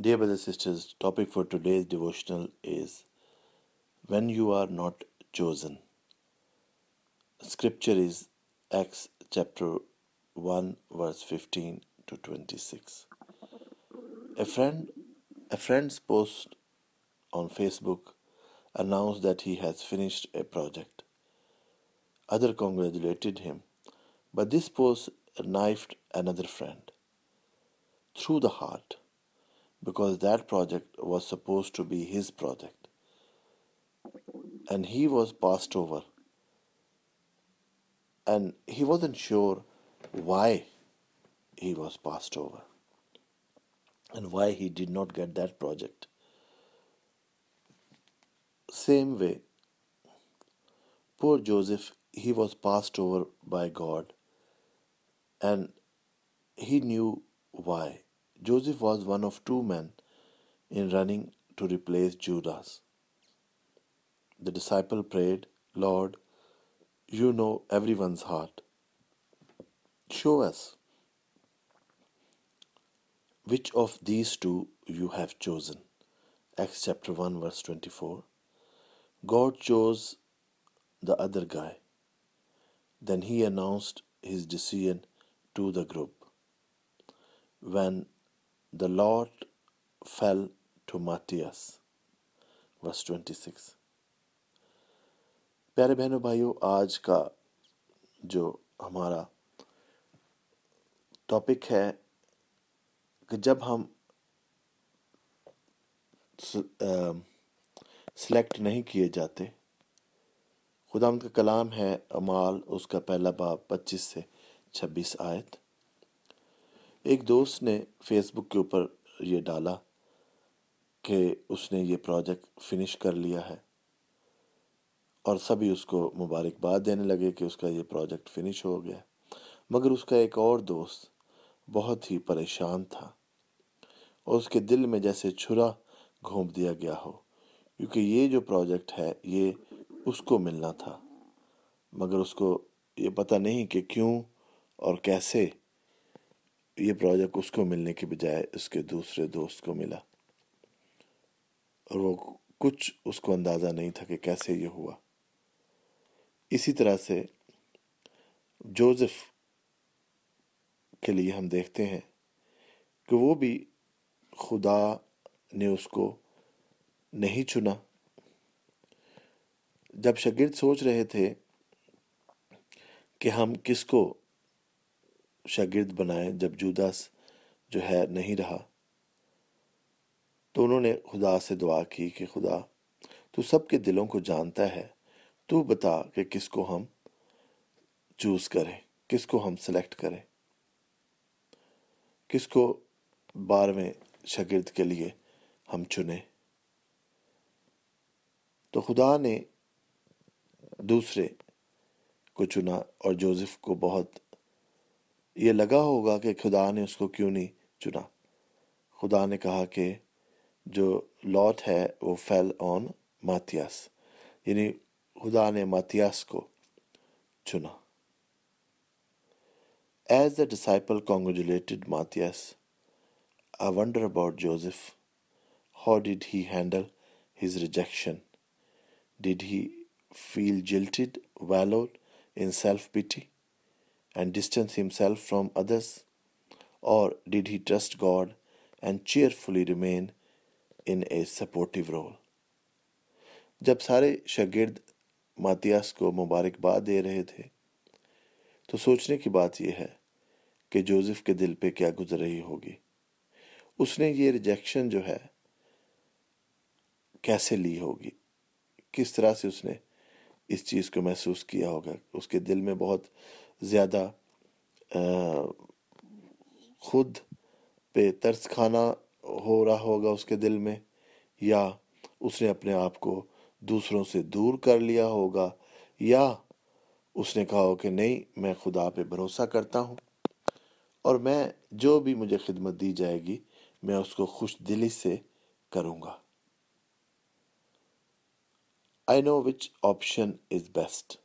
Dear brothers and sisters, topic for today's devotional is when you are not chosen. Scripture is Acts chapter 1 verse 15 to 26. A friend a friend's post on Facebook announced that he has finished a project. Other congratulated him, but this post knifed another friend through the heart because that project was supposed to be his project. And he was passed over. And he wasn't sure why he was passed over and why he did not get that project. Same way poor joseph he was passed over by god and he knew why joseph was one of two men in running to replace judas the disciple prayed lord you know everyone's heart show us which of these two you have chosen. Acts chapter 1, verse 24. God chose the other guy. Then he announced his decision to the group. When The Lord fell to Matthias. Verse 26. پیارے بہنوں بھائیوں آج کا جو ہمارا topic ہے کہ جب ہم سلیکٹ نہیں کیے جاتے خدا ان کا کلام ہے امال اس کا پہلا باب پچیس سے چھبیس آیت ایک دوست نے فیس بک کے اوپر یہ ڈالا کہ اس نے یہ پروجیکٹ فنش کر لیا ہے اور سبھی اس کو مبارکباد دینے لگے کہ اس کا یہ پروجیکٹ فنش ہو گیا مگر اس کا ایک اور دوست بہت ہی پریشان تھا۔ اور اس کے دل میں جیسے چھرا گھونپ دیا گیا ہو، کیونکہ یہ جو پروجیکٹ ہے، یہ اس کو ملنا تھا۔ مگر اس کو یہ پتہ نہیں کہ کیوں اور کیسے یہ پروجیکٹ اس کو ملنے کے بجائے اس کے دوسرے دوست کو ملا اور وہ کچھ اس کو اندازہ نہیں تھا کہ کیسے یہ ہوا۔ اسی طرح سے جوزف کے لیے ہم دیکھتے ہیں کہ وہ بھی خدا نے اس کو نہیں چنا۔ جب شگرد سوچ رہے تھے کہ ہم کس کو شاگرد بنائیں جب جوداس جو ہے نہیں رہا۔ تو انہوں نے خدا سے دعا کی کہ خدا، تو سب کے دلوں کو جانتا ہے، تو بتا کہ کس کو ہم چوز کریں، کس کو ہم سلیکٹ کریں۔ کس کو بارہویں شاگرد کے لیے ہم چنے تو خدا نے دوسرے کو چنا اور جوزف کو بہت یہ لگا ہوگا کہ خدا نے اس کو کیوں نہیں چنا خدا نے کہا کہ جو لوت ہے وہ فیل آن ماتیاس یعنی خدا نے ماتیاس کو چنا as the disciple congratulated Matthias I wonder about Joseph. How did he handle his rejection? Did he feel jilted, wallowed in self pity, and distance himself from others? Or did he trust God and cheerfully remain in a supportive role? جب سارے شاگرد ماتیاس کو مبارکباد دے رہے تھے، تو سوچنے کی بات یہ ہے کہ جوزف کے دل پہ کیا گزر رہی ہوگی اس نے یہ ریجیکشن جو ہے، کیسے لی ہوگی کس طرح سے اس نے اس چیز کو محسوس کیا ہوگا اس کے دل میں بہت زیادہ خود پہ ترس کھانا ہو رہا ہوگا اس کے دل میں، یا اس نے اپنے آپ کو دوسروں سے دور کر لیا ہوگا، یا اس نے کہا ہو کہ نہیں، میں خدا پہ بھروسہ کرتا ہوں۔ اور میں جو بھی مجھے خدمت دی جائے گی، میں اس کو خوش دلی سے کروں گا۔ I know which option is best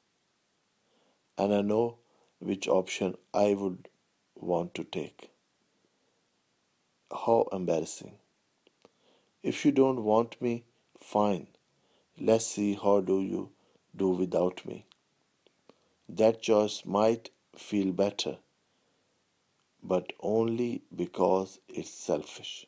and I know which option I would want to take. How embarrassing. If you don't want me, fine. Let's see how do you do without me. That choice might feel better, but only because it's selfish.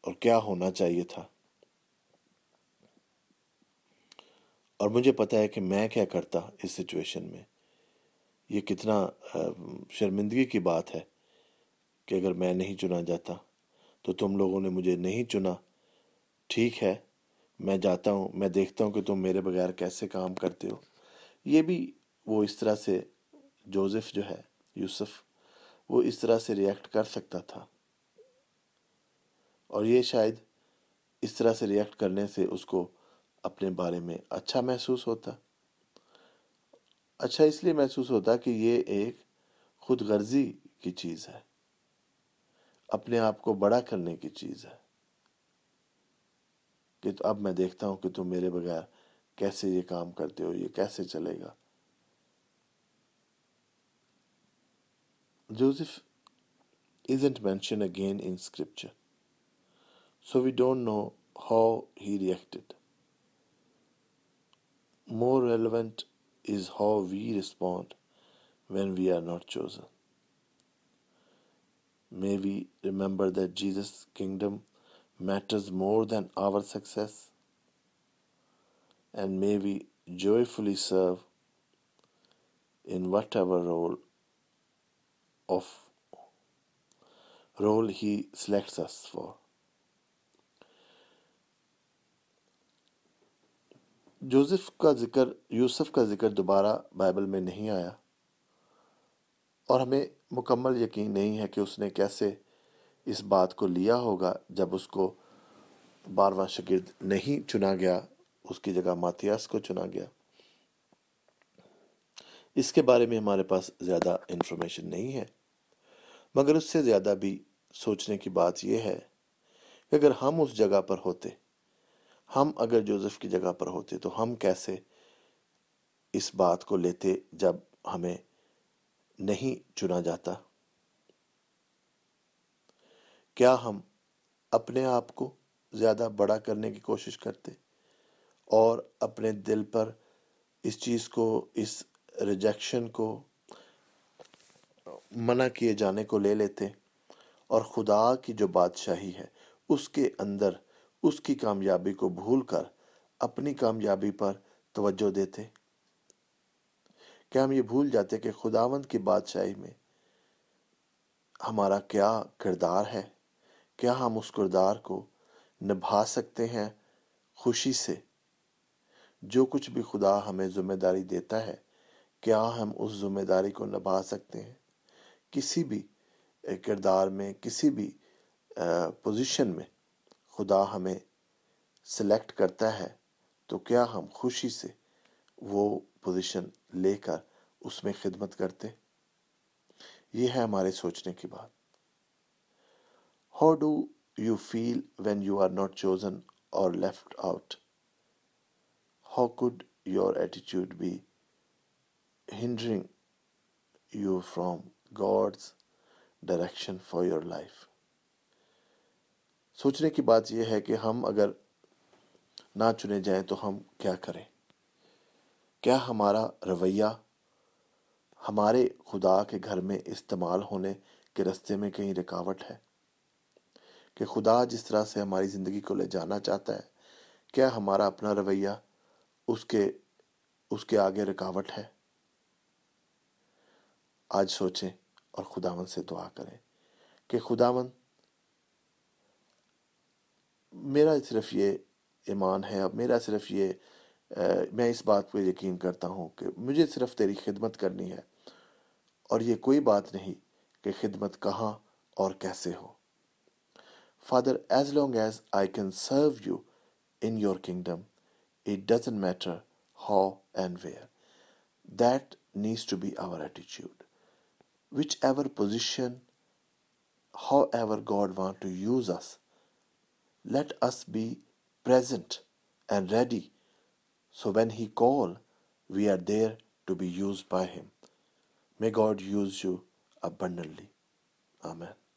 اور کیا ہونا چاہیے تھا؟ اور مجھے پتہ ہے کہ میں کیا کرتا اس سچویشن میں۔ یہ کتنا شرمندگی کی بات ہے کہ اگر میں نہیں چنا جاتا تو تم لوگوں نے مجھے نہیں چنا۔ ٹھیک ہے، میں جاتا ہوں، میں دیکھتا ہوں کہ تم میرے بغیر کیسے کام کرتے ہو۔ یہ بھی وہ اس طرح سے، جوزف جو ہے، یوسف، وہ اس طرح سے ریئیکٹ کر سکتا تھا۔ اور یہ شاید اس طرح سے ریئیکٹ کرنے سے اس کو اپنے بارے میں اچھا محسوس ہوتا۔ اچھا اس لیے محسوس ہوتا کہ یہ ایک خود غرضی کی چیز ہے۔ اپنے آپ کو بڑا کرنے کی چیز ہے۔ کہ اب میں دیکھتا ہوں کہ تم میرے بغیر کیسے یہ کام کرتے ہو، یہ کیسے چلے گا۔ Joseph isn't mentioned again in scripture. So we don't know how he reacted. More relevant is how we respond when we are not chosen. May we remember that Jesus' kingdom matters more than our success, and may we joyfully serve in whatever role of role he selects us for. Joseph کا ذکر، یوسف کا ذکر دوبارہ Bible میں نہیں آیا اور ہمیں مکمل یقین نہیں ہے کہ اس نے کیسے اس بات کو لیا ہوگا جب اس کو بارواں شگرد نہیں چنا گیا، اس کی جگہ ماتیاس کو چنا گیا۔ اس کے بارے میں ہمارے پاس زیادہ انفارمیشن نہیں ہے، مگر اس سے زیادہ بھی سوچنے کی بات یہ ہے کہ اگر ہم اس جگہ پر ہوتے ہم اگر جوزف کی جگہ پر ہوتے تو ہم کیسے اس بات کو لیتے جب ہمیں نہیں چنا جاتا؟ کیا ہم اپنے آپ کو زیادہ بڑا کرنے کی کوشش کرتے اور اپنے دل پر اس چیز کو، اس ریجیکشن کو منع کیے جانے کو لے لیتے اور خدا کی جو بادشاہی ہے، اس کے اندر اس کی کامیابی کو بھول کر اپنی کامیابی پر توجہ دیتے۔ کیا ہم یہ بھول جاتے کہ خداوند کی بادشاہی میں ہمارا کیا کردار ہے؟ کیا ہم اس کردار کو نبھا سکتے ہیں خوشی سے؟ جو کچھ بھی خدا ہمیں ذمہ داری دیتا ہے، کیا ہم اس ذمہ داری کو نبھا سکتے ہیں؟ کسی بھی کردار میں، کسی بھی پوزیشن میں۔ خدا ہمیں سلیکٹ کرتا ہے، تو کیا ہم خوشی سے وہ پوزیشن لے کر اس میں خدمت کرتے؟ یہ ہے ہمارے سوچنے کی بات۔ How do you feel when you are not chosen or left out how could your ایٹیچیوڈ be hindering you from God's direction for your life سوچنے کی بات یہ ہے کہ ہم اگر نہ چنے جائیں تو ہم کیا کریں؟ کیا ہمارا رویہ ہمارے خدا کے گھر میں استعمال ہونے کے رستے میں کہیں رکاوٹ ہے؟ کہ خدا جس طرح سے ہماری زندگی کو لے جانا چاہتا ہے، کیا ہمارا اپنا رویہ اس کے اس کے آگے رکاوٹ ہے؟ آج سوچیں اور خداون سے دعا کریں کہ خداون میرا صرف یہ ایمان ہے اب میرا صرف یہ میں اس بات پہ یقین کرتا ہوں کہ مجھے صرف تیری خدمت کرنی ہے اور یہ کوئی بات نہیں کہ خدمت کہاں اور کیسے ہو۔ Father as long as I can serve you in your kingdom it doesn't matter how and where that needs to be our ایٹیچیوڈ whichever position, however God want to use us, let us be present and ready. So when He call, we are there to be used by Him. May God use you abundantly. Amen.